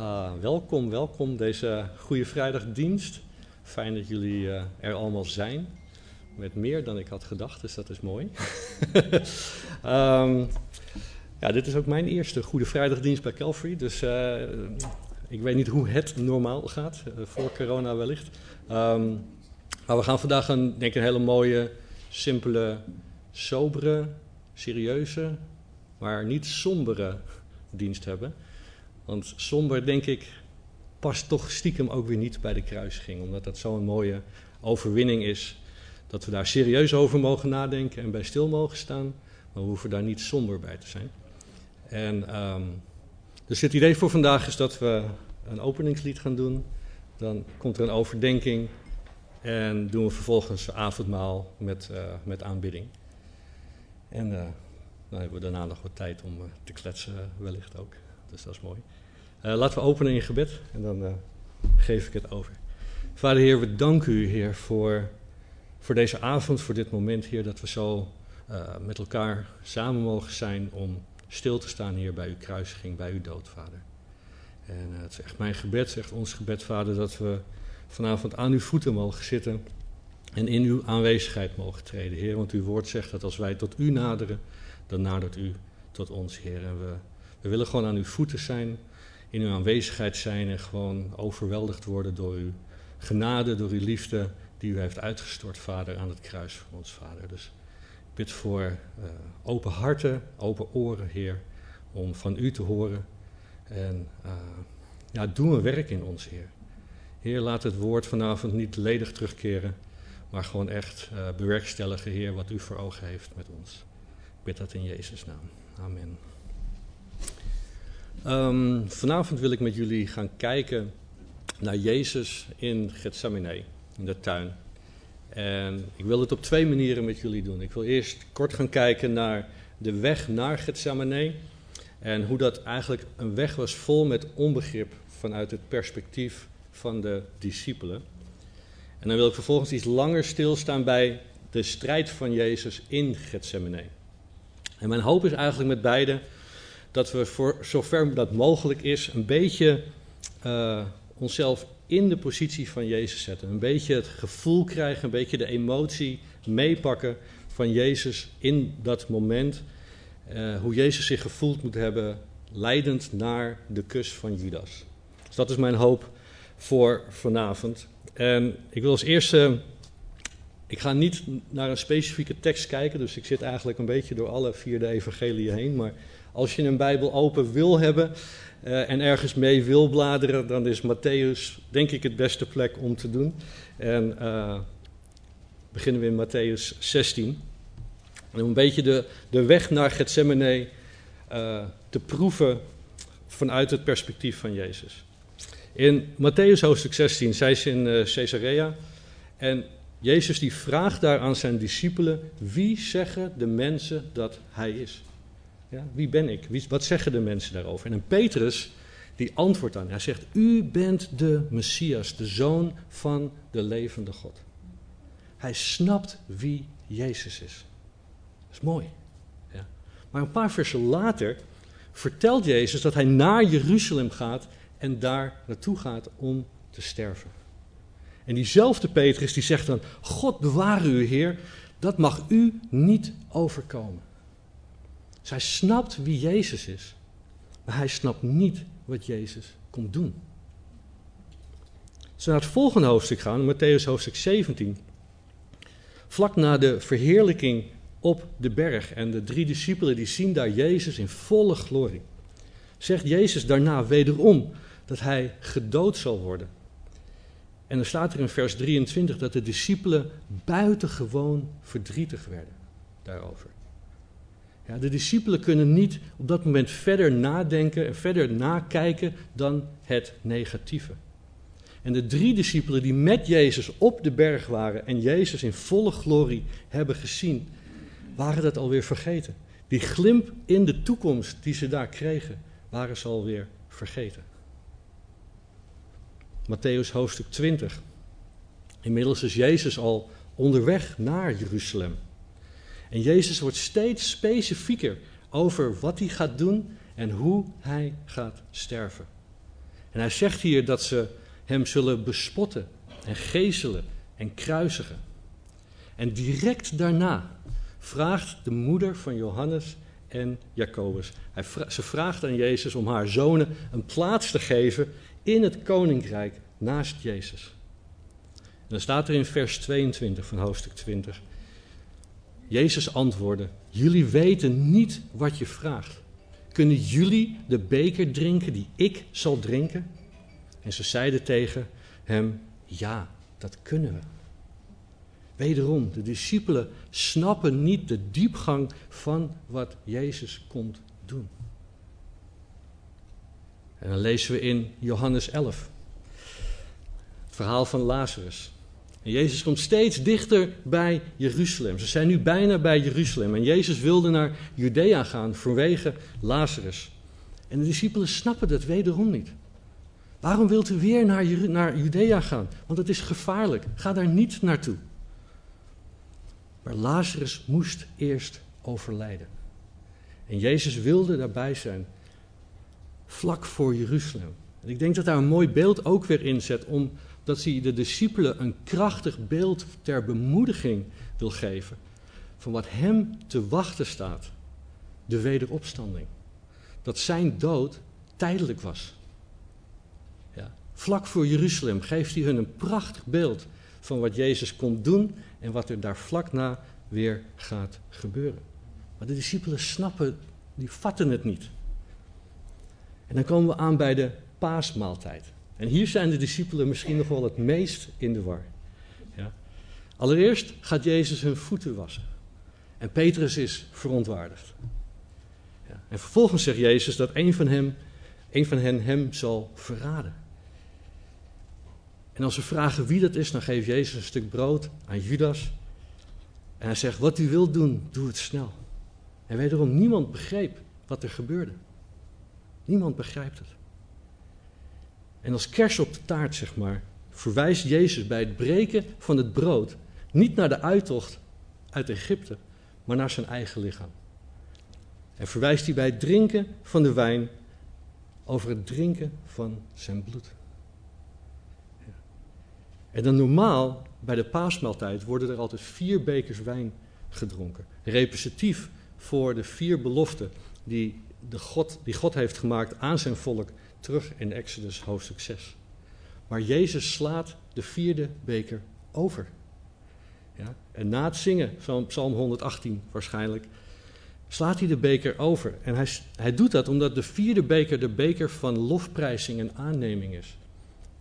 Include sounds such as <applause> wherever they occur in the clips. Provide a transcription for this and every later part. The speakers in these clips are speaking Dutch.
Ah, welkom, welkom deze Goede Vrijdagdienst. Fijn dat jullie eh, er allemaal zijn. Met meer dan ik had gedacht, dus dat is mooi. <laughs> Ehm, ja, dit is ook mijn eerste Goede Vrijdagdienst bij Calvary. Dus eh, ik weet niet hoe het normaal gaat, eh, voor corona wellicht. Ehm, maar we gaan vandaag een, denk ik, een hele mooie, simpele, sobere, serieuze, maar niet sombere dienst hebben. Want somber, denk ik, past toch stiekem ook weer niet bij de kruisiging. Omdat dat zo'n mooie overwinning is. Dat we daar serieus over mogen nadenken en bij stil mogen staan. Maar we hoeven daar niet somber bij te zijn. En um, dus het idee voor vandaag is dat we een openingslied gaan doen. Dan komt er een overdenking. En doen we vervolgens avondmaal met, uh, met aanbidding. En uh, dan hebben we daarna nog wat tijd om uh, te kletsen, wellicht ook. Dus dat is mooi. Uh, laten we openen in gebed en dan uh, geef ik het over. Vader Heer, we danken u, Heer, voor, voor deze avond, voor dit moment, Heer, dat we zo uh, met elkaar samen mogen zijn om stil te staan, Heer, bij uw kruisiging, bij uw dood, Vader. En het is echt mijn gebed, echt ons gebed, Vader, dat we vanavond aan uw voeten mogen zitten en in uw aanwezigheid mogen treden, Heer. Want uw woord zegt dat als wij tot u naderen, dan nadert u tot ons, Heer. En we, we willen gewoon aan uw voeten zijn, in uw aanwezigheid zijn en gewoon overweldigd worden door uw genade, door uw liefde die u heeft uitgestort, Vader, aan het kruis van ons, Vader. Dus ik bid voor uh, open harten, open oren, Heer, om van u te horen. En uh, ja, doe een werk in ons, Heer. Heer, laat het woord vanavond niet ledig terugkeren, maar gewoon echt uh, bewerkstelligen, Heer, wat u voor ogen heeft met ons. Ik bid dat in Jezus' naam. Amen. Um, vanavond wil ik met jullie gaan kijken naar Jezus in Gethsemane, in de tuin. En ik wil het op twee manieren met jullie doen. Ik wil eerst kort gaan kijken naar de weg naar Gethsemane. En hoe dat eigenlijk een weg was vol met onbegrip vanuit het perspectief van de discipelen. En dan wil ik vervolgens iets langer stilstaan bij de strijd van Jezus in Gethsemane. En mijn hoop is eigenlijk met beide dat we voor zover dat mogelijk is een beetje uh, onszelf in de positie van Jezus zetten. Een beetje het gevoel krijgen, een beetje de emotie meepakken van Jezus in dat moment. Uh, hoe Jezus zich gevoeld moet hebben, leidend naar de kus van Judas. Dus dat is mijn hoop voor vanavond. En ik wil als eerste. Ik ga niet naar een specifieke tekst kijken, dus ik zit eigenlijk een beetje door alle vier de evangelieën heen. Maar als je een Bijbel open wil hebben uh, en ergens mee wil bladeren, dan is Matthäus denk ik het beste plek om te doen. En uh, beginnen we in Matthäus 16. En om een beetje de, de weg naar Gethsemane uh, te proeven vanuit het perspectief van Jezus. In Matthäus hoofdstuk 16, zij is in Caesarea. En Jezus die vraagt daar aan zijn discipelen, wie zeggen de mensen dat hij is? Ja, wie ben ik? Wie, wat zeggen de mensen daarover? En een Petrus die antwoordt aan. Hij zegt: U bent de Messias, de zoon van de levende God. Hij snapt wie Jezus is. Dat is mooi. Ja. Maar een paar versen later vertelt Jezus dat hij naar Jeruzalem gaat en daar naartoe gaat om te sterven. En diezelfde Petrus die zegt dan: God beware u, Heer, dat mag u niet overkomen. Zij snapt wie Jezus is, maar hij snapt niet wat Jezus komt doen. Als we naar het volgende hoofdstuk gaan, Matthäus hoofdstuk 17. Vlak na de verheerlijking op de berg en de drie discipelen die zien daar Jezus in volle glorie. Zegt Jezus daarna wederom dat hij gedood zal worden. En dan staat er in vers 23 dat de discipelen buitengewoon verdrietig werden daarover. Ja, de discipelen kunnen niet op dat moment verder nadenken en verder nakijken dan het negatieve. En de drie discipelen die met Jezus op de berg waren en Jezus in volle glorie hebben gezien, waren dat alweer vergeten. Die glimp in de toekomst die ze daar kregen, waren ze alweer vergeten. Matthäus hoofdstuk 20. Inmiddels is Jezus al onderweg naar Jeruzalem. En Jezus wordt steeds specifieker over wat hij gaat doen en hoe hij gaat sterven. En hij zegt hier dat ze hem zullen bespotten en gezelen en kruisigen. En direct daarna vraagt de moeder van Johannes en Jacobus. Hij ze vraagt aan Jezus om haar zonen een plaats te geven in het koninkrijk naast Jezus. En dan staat er in vers 22 van hoofdstuk 20. Jezus antwoordde: Jullie weten niet wat je vraagt. Kunnen jullie de beker drinken die ik zal drinken? En ze zeiden tegen hem: Ja, dat kunnen we. Wederom, de discipelen snappen niet de diepgang van wat Jezus komt doen. En dan lezen we in Johannes 11 het verhaal van Lazarus. En Jezus komt steeds dichter bij Jeruzalem. Ze zijn nu bijna bij Jeruzalem. En Jezus wilde naar Judea gaan vanwege Lazarus. En de discipelen snappen dat wederom niet. Waarom wilt u weer naar, naar Judea gaan? Want het is gevaarlijk. Ga daar niet naartoe. Maar Lazarus moest eerst overlijden. En Jezus wilde daarbij zijn, vlak voor Jeruzalem. En ik denk dat daar een mooi beeld ook weer in zet, omdat hij de discipelen een krachtig beeld ter bemoediging wil geven van wat hem te wachten staat, de wederopstanding. Dat zijn dood tijdelijk was. Ja. Vlak voor Jeruzalem geeft hij hun een prachtig beeld van wat Jezus kon doen en wat er daar vlak na weer gaat gebeuren. Maar de discipelen snappen, die vatten het niet. En dan komen we aan bij de paasmaaltijd. En hier zijn de discipelen misschien nog wel het meest in de war. Ja. Allereerst gaat Jezus hun voeten wassen. En Petrus is verontwaardigd. Ja. En vervolgens zegt Jezus dat een van, hem, een van hen hem zal verraden. En als ze vragen wie dat is, dan geeft Jezus een stuk brood aan Judas. En hij zegt, wat u wilt doen, doe het snel. En wederom, niemand begreep wat er gebeurde. Niemand begrijpt het. En als kers op de taart, zeg maar, verwijst Jezus bij het breken van het brood niet naar de uittocht uit Egypte, maar naar zijn eigen lichaam. En verwijst hij bij het drinken van de wijn over het drinken van zijn bloed. En dan normaal, bij de paasmaaltijd, worden er altijd vier bekers wijn gedronken. Representatief voor de vier beloften die, de God, die God heeft gemaakt aan zijn volk terug in Exodus hoofdstuk 6. Maar Jezus slaat de vierde beker over. Ja? En na het zingen van Psalm 118 waarschijnlijk, slaat hij de beker over. En hij, hij doet dat omdat de vierde beker de beker van lofprijzing en aanneming is.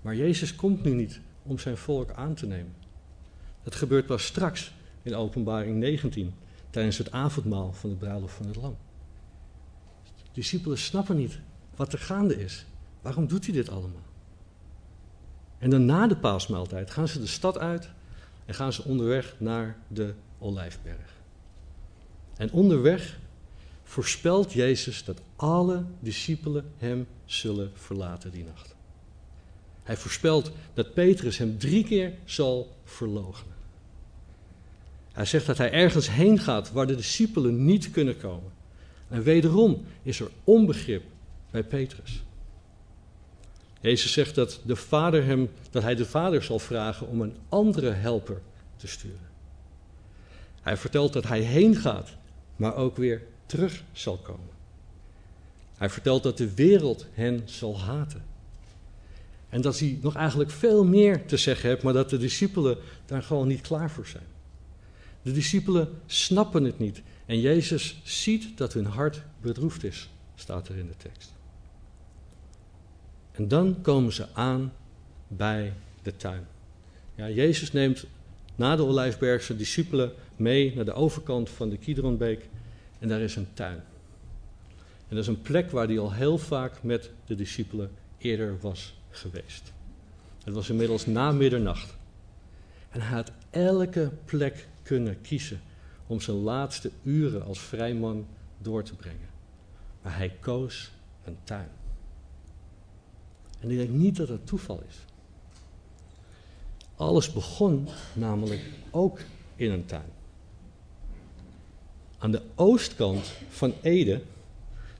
Maar Jezus komt nu niet om zijn volk aan te nemen. Dat gebeurt pas straks in Openbaring 19, tijdens het avondmaal van de bruiloft van het Lam. De discipelen snappen niet wat er gaande is. Waarom doet hij dit allemaal? En dan na de paasmaaltijd gaan ze de stad uit en gaan ze onderweg naar de Olijfberg. En onderweg voorspelt Jezus dat alle discipelen hem zullen verlaten die nacht. Hij voorspelt dat Petrus hem drie keer zal verloochenen. Hij zegt dat hij ergens heen gaat waar de discipelen niet kunnen komen. En wederom is er onbegrip bij Petrus. Jezus zegt dat, de vader hem, dat hij de vader zal vragen om een andere helper te sturen. Hij vertelt dat hij heen gaat, maar ook weer terug zal komen. Hij vertelt dat de wereld hen zal haten. En dat hij nog eigenlijk veel meer te zeggen heeft, maar dat de discipelen daar gewoon niet klaar voor zijn. De discipelen snappen het niet. En Jezus ziet dat hun hart bedroefd is, staat er in de tekst. En dan komen ze aan bij de tuin. Ja, Jezus neemt na de Olijfberg zijn discipelen mee naar de overkant van de Kidronbeek. En daar is een tuin. En dat is een plek waar hij al heel vaak met de discipelen eerder was geweest. Het was inmiddels na middernacht. En hij had elke plek kunnen kiezen om zijn laatste uren als vrijman door te brengen. Maar hij koos een tuin. En ik denk niet dat het toeval is. Alles begon namelijk ook in een tuin. Aan de oostkant van Ede,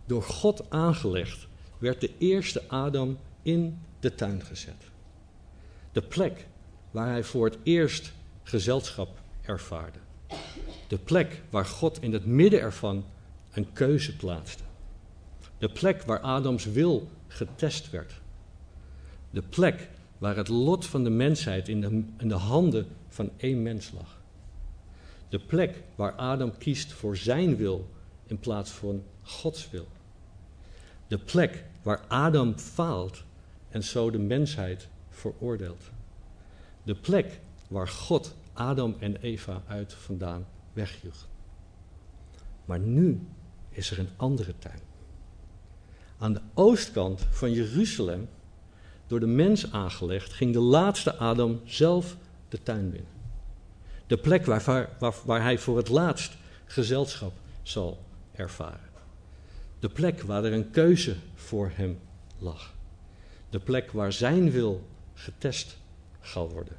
door God aangelegd, werd de eerste Adam in de tuin gezet. De plek waar hij voor het eerst gezelschap ervaarde. De plek waar God in het midden ervan een keuze plaatste. De plek waar Adams wil getest werd. De plek waar het lot van de mensheid in de, in de handen van één mens lag. De plek waar Adam kiest voor zijn wil in plaats van Gods wil. De plek waar Adam faalt en zo de mensheid veroordeelt. De plek waar God Adam en Eva uit vandaan wegjoeg. Maar nu is er een andere tuin. Aan de oostkant van Jeruzalem, door de mens aangelegd, ging de laatste Adam zelf de tuin binnen. De plek waar, waar, hij voor het laatst gezelschap zal ervaren. De plek waar er een keuze voor hem lag. De plek waar zijn wil getest zal worden.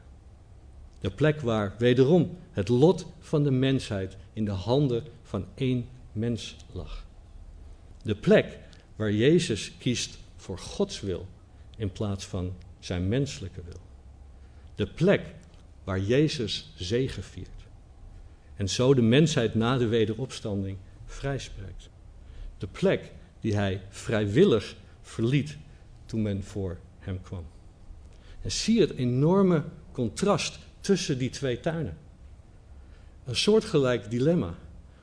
De plek waar wederom het lot van de mensheid in de handen van één mens lag. De plek waar Jezus kiest voor Gods wil in plaats van zijn menselijke wil. De plek waar Jezus zegen viert. En zo de mensheid na de wederopstanding vrijspreekt. De plek die hij vrijwillig verliet toen men voor hem kwam. En zie het enorme contrast tussen die twee tuinen. Een soortgelijk dilemma,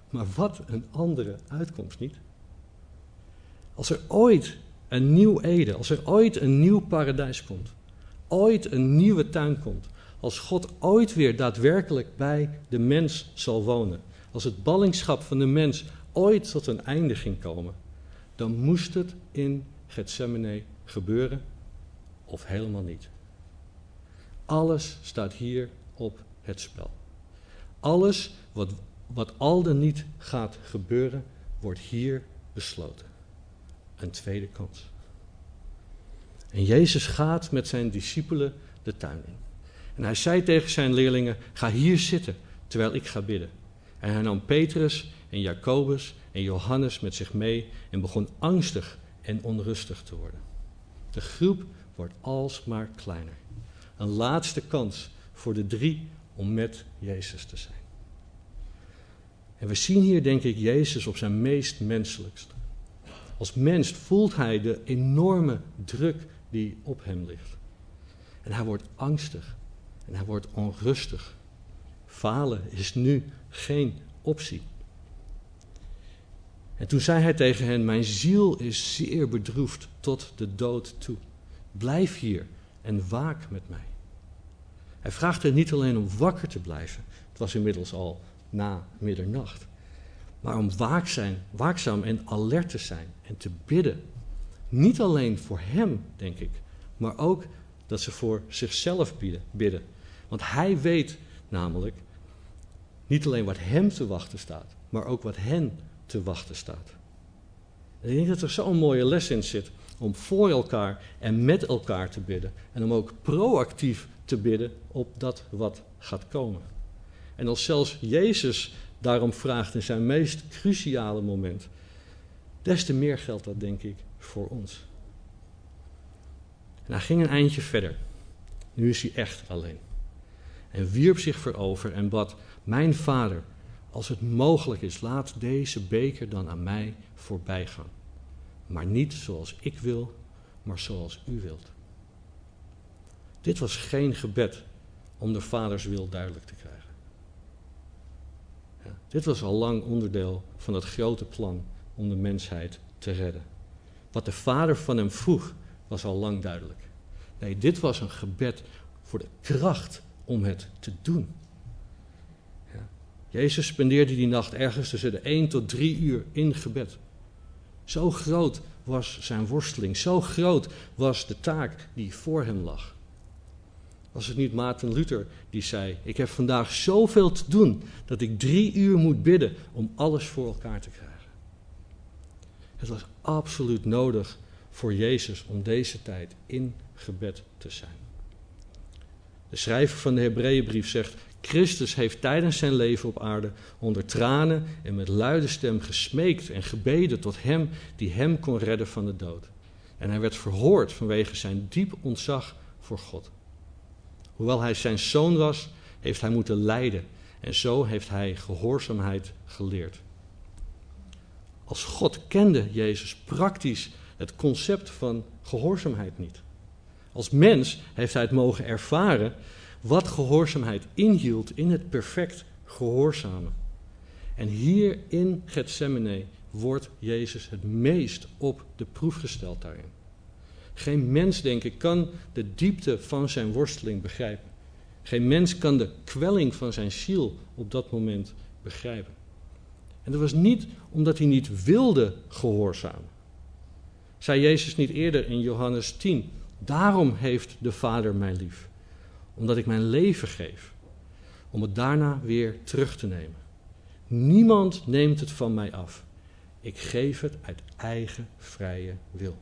maar wat een andere uitkomst, niet? Als er ooit een nieuw Ede, als er ooit een nieuw paradijs komt, ooit een nieuwe tuin komt, als God ooit weer daadwerkelijk bij de mens zal wonen, als het ballingschap van de mens ooit tot een einde ging komen, dan moest het in Gethsemane gebeuren of helemaal niet. Alles staat hier op het spel. Alles wat, wat al dan niet gaat gebeuren, wordt hier besloten. Een tweede kans. En Jezus gaat met zijn discipelen de tuin in. En hij zei tegen zijn leerlingen: Ga hier zitten terwijl ik ga bidden. En hij nam Petrus en Jacobus en Johannes met zich mee en begon angstig en onrustig te worden. De groep wordt alsmaar kleiner. Een laatste kans voor de drie om met Jezus te zijn. En we zien hier, denk ik, Jezus op zijn meest menselijkst. Als mens voelt hij de enorme druk die op hem ligt. En hij wordt angstig en hij wordt onrustig. Falen is nu geen optie. En toen zei hij tegen hen: Mijn ziel is zeer bedroefd tot de dood toe. Blijf hier en waak met mij. Hij vraagt er niet alleen om wakker te blijven, het was inmiddels al na middernacht, maar om waakzaam, waakzaam en alert te zijn en te bidden. Niet alleen voor hem, denk ik, maar ook dat ze voor zichzelf bidden. Want hij weet namelijk niet alleen wat hem te wachten staat, maar ook wat hen te wachten staat. Ik denk dat er zo'n mooie les in zit om voor elkaar en met elkaar te bidden. En om ook proactief te bidden op dat wat gaat komen. En als zelfs Jezus daarom vraagt in zijn meest cruciale moment, des te meer geldt dat denk ik voor ons. En hij ging een eindje verder. Nu is hij echt alleen. En wierp zich voorover en bad: Mijn vader, als het mogelijk is, laat deze beker dan aan mij voorbij gaan. Maar niet zoals ik wil, maar zoals u wilt. Dit was geen gebed om de vaders wil duidelijk te krijgen. Dit was al lang onderdeel van het grote plan om de mensheid te redden. Wat de vader van hem vroeg, was al lang duidelijk. Nee, dit was een gebed voor de kracht om het te doen. Ja. Jezus spendeerde die nacht ergens tussen de 1 tot 3 uur in gebed. Zo groot was zijn worsteling, zo groot was de taak die voor hem lag. Was het niet Maarten Luther die zei: Ik heb vandaag zoveel te doen dat ik drie uur moet bidden om alles voor elkaar te krijgen? Het was absoluut nodig voor Jezus om deze tijd in gebed te zijn. De schrijver van de Hebreeënbrief zegt: Christus heeft tijdens zijn leven op aarde onder tranen en met luide stem gesmeekt en gebeden tot Hem die Hem kon redden van de dood. En hij werd verhoord vanwege zijn diep ontzag voor God. Hoewel hij zijn zoon was, heeft hij moeten lijden en zo heeft hij gehoorzaamheid geleerd. Als God kende Jezus praktisch het concept van gehoorzaamheid niet. Als mens heeft hij het mogen ervaren wat gehoorzaamheid inhield in het perfect gehoorzamen. En hier in Gethsemane wordt Jezus het meest op de proef gesteld daarin. Geen mens, denk ik, kan de diepte van zijn worsteling begrijpen. Geen mens kan de kwelling van zijn ziel op dat moment begrijpen. En dat was niet omdat hij niet wilde gehoorzamen. Zei Jezus niet eerder in Johannes 10: Daarom heeft de Vader mij lief, omdat ik mijn leven geef, om het daarna weer terug te nemen. Niemand neemt het van mij af. Ik geef het uit eigen vrije wil.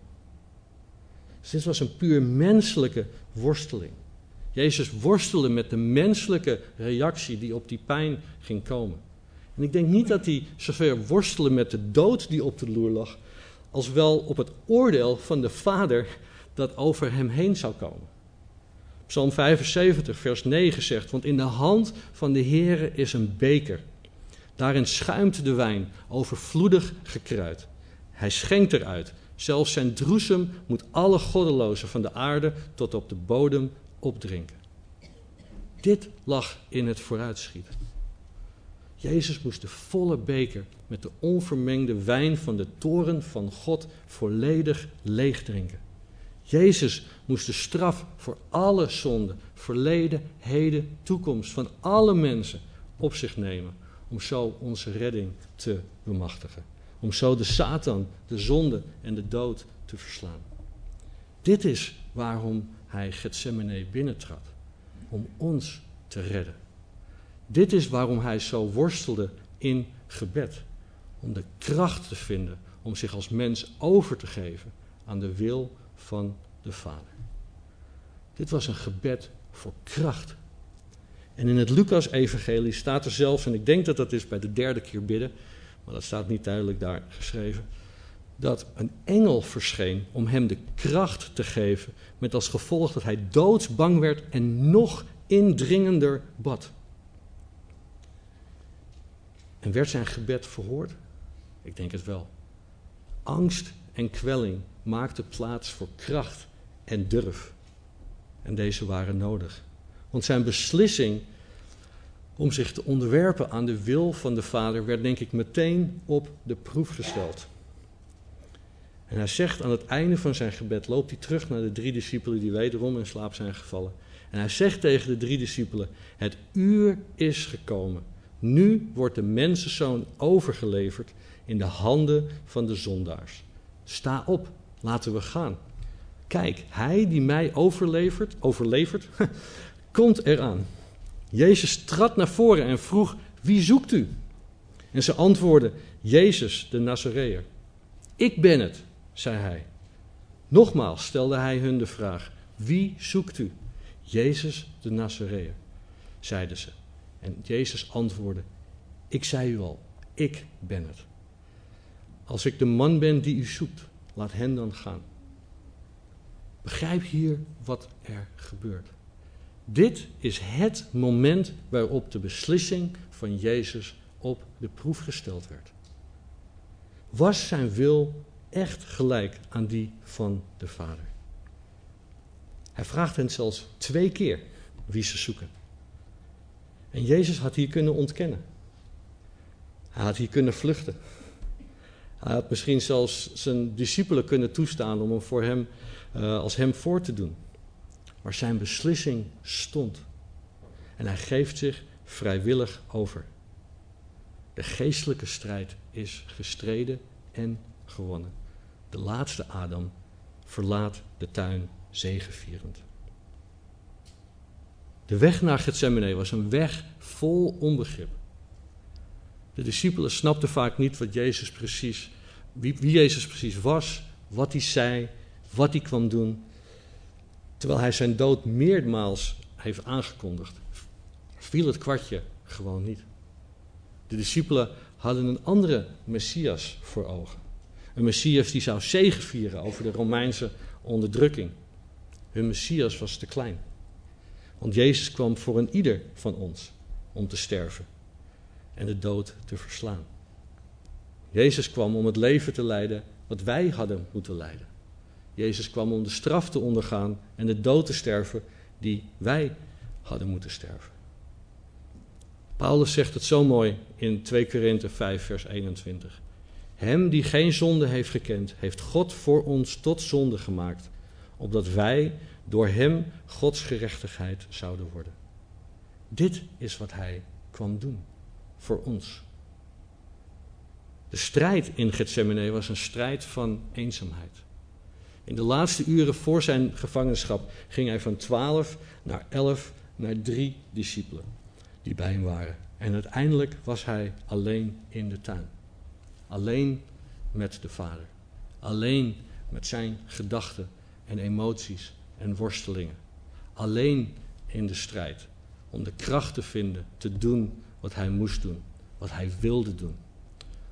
Dus dit was een puur menselijke worsteling. Jezus worstelde met de menselijke reactie die op die pijn ging komen. En ik denk niet dat hij zover worstelde met de dood die op de loer lag, als wel op het oordeel van de Vader dat over hem heen zou komen. Psalm 75, vers 9 zegt: Want in de hand van de Heere is een beker. Daarin schuimt de wijn, overvloedig gekruid. Hij schenkt eruit. Zelfs zijn droesem moet alle goddelozen van de aarde tot op de bodem opdrinken. Dit lag in het vooruitschieten. Jezus moest de volle beker met de onvermengde wijn van de toren van God volledig leegdrinken. Jezus moest de straf voor alle zonden, verleden, heden, toekomst van alle mensen op zich nemen om zo onze redding te bemachtigen. Om zo de Satan, de zonde en de dood te verslaan. Dit is waarom hij Gethsemane binnentrad. Om ons te redden. Dit is waarom hij zo worstelde in gebed. Om de kracht te vinden om zich als mens over te geven aan de wil van de Vader. Dit was een gebed voor kracht. En in het Lucas-evangelie staat er zelfs, en ik denk dat dat is bij de derde keer bidden, maar dat staat niet duidelijk daar geschreven, dat een engel verscheen om hem de kracht te geven, met als gevolg dat hij doodsbang werd en nog indringender bad. En werd zijn gebed verhoord? Ik denk het wel. Angst en kwelling maakten plaats voor kracht en durf. En deze waren nodig. Want zijn beslissing om zich te onderwerpen aan de wil van de Vader werd denk ik meteen op de proef gesteld. En hij zegt aan het einde van zijn gebed, loopt hij terug naar de drie discipelen die wederom in slaap zijn gevallen. En hij zegt tegen de drie discipelen, het uur is gekomen. Nu wordt de mensenzoon overgeleverd in de handen van de zondaars. Sta op, laten we gaan. Kijk, hij die mij overlevert, overlevert, <laughs> komt eraan. Jezus trad naar voren en vroeg: Wie zoekt u? En ze antwoordden: Jezus, de Nazareër. Ik ben het, zei hij. Nogmaals stelde hij hun de vraag: Wie zoekt u? Jezus, de Nazareër, zeiden ze. En Jezus antwoordde: Ik zei u al, ik ben het. Als ik de man ben die u zoekt, laat hen dan gaan. Begrijp hier wat er gebeurt. Dit is het moment waarop de beslissing van Jezus op de proef gesteld werd. Was zijn wil echt gelijk aan die van de Vader? Hij vraagt hen zelfs twee keer wie ze zoeken. En Jezus had hier kunnen ontkennen. Hij had hier kunnen vluchten. Hij had misschien zelfs zijn discipelen kunnen toestaan om hem voor hem, uh, als hem voor te doen. Maar zijn beslissing stond. En hij geeft zich vrijwillig over. De geestelijke strijd is gestreden en gewonnen. De laatste Adam verlaat de tuin zegevierend. De weg naar Gethsemane was een weg vol onbegrip. De discipelen snapten vaak niet wat Jezus precies, wie, wie Jezus precies was, wat hij zei, wat hij kwam doen. Terwijl hij zijn dood meermaals heeft aangekondigd, viel het kwartje gewoon niet. De discipelen hadden een andere Messias voor ogen. Een Messias die zou zegevieren over de Romeinse onderdrukking. Hun Messias was te klein. Want Jezus kwam voor een ieder van ons om te sterven en de dood te verslaan. Jezus kwam om het leven te leiden wat wij hadden moeten leiden. Jezus kwam om de straf te ondergaan en de dood te sterven die wij hadden moeten sterven. Paulus zegt het zo mooi in 2 Korinthe 5, vers 21. Hem die geen zonde heeft gekend, heeft God voor ons tot zonde gemaakt, opdat wij door hem Gods gerechtigheid zouden worden. Dit is wat hij kwam doen voor ons. De strijd in Gethsemane was een strijd van eenzaamheid. In de laatste uren voor zijn gevangenschap ging hij van twaalf naar elf naar drie discipelen die bij hem waren. En uiteindelijk was hij alleen in de tuin. Alleen met de Vader. Alleen met zijn gedachten en emoties en worstelingen. Alleen in de strijd. Om de kracht te vinden te doen wat hij moest doen. Wat hij wilde doen.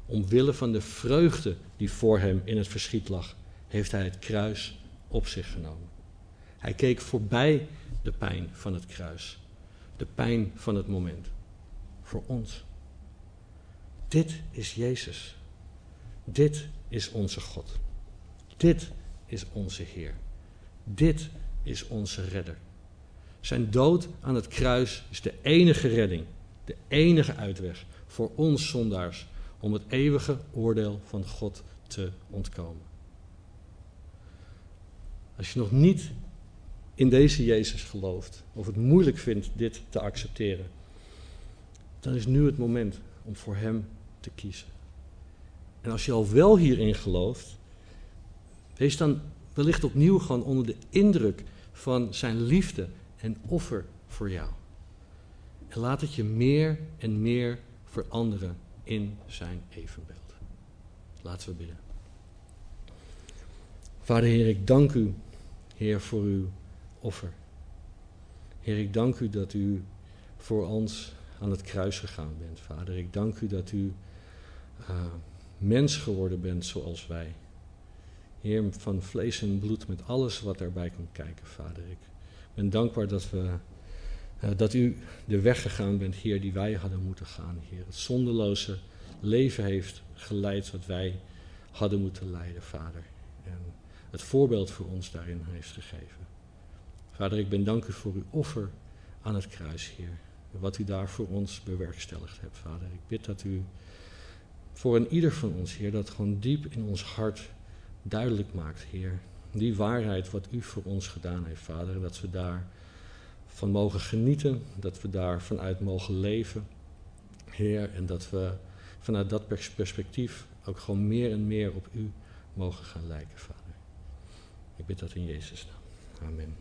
Omwille van de vreugde die voor hem in het verschiet lag, heeft hij het kruis op zich genomen. Hij keek voorbij de pijn van het kruis. De pijn van het moment. Voor ons. Dit is Jezus. Dit is onze God. Dit is onze Heer. Dit is onze redder. Zijn dood aan het kruis is de enige redding, de enige uitweg voor ons zondaars om het eeuwige oordeel van God te ontkomen. Als je nog niet in deze Jezus gelooft, of het moeilijk vindt dit te accepteren, dan is nu het moment om voor Hem te kiezen. En als je al wel hierin gelooft, wees dan wellicht opnieuw gewoon onder de indruk van Zijn liefde en offer voor jou. En laat het je meer en meer veranderen in Zijn evenbeeld. Laten we bidden. Vader Heer, ik dank u, Heer, voor uw offer. Heer, ik dank u dat u voor ons aan het kruis gegaan bent, Vader. Ik dank u dat u uh, mens geworden bent zoals wij. Heer, van vlees en bloed met alles wat daarbij komt kijken, Vader. Ik ben dankbaar dat, we, uh, dat u de weg gegaan bent, Heer, die wij hadden moeten gaan, Heer. Het zondeloze leven heeft geleid wat wij hadden moeten leiden, Vader. En het voorbeeld voor ons daarin heeft gegeven. Vader, ik ben dank u voor uw offer aan het kruis, Heer. Wat u daar voor ons bewerkstelligd hebt, Vader. Ik bid dat u voor een ieder van ons, Heer, dat gewoon diep in ons hart duidelijk maakt, Heer. Die waarheid wat u voor ons gedaan heeft, Vader. Dat we daar van mogen genieten, dat we daar vanuit mogen leven, Heer. En dat we vanuit dat perspectief ook gewoon meer en meer op u mogen gaan lijken, Vader. Ik bid dat in Jezus' naam. Amen.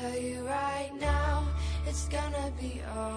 tell you right now, it's gonna be alright.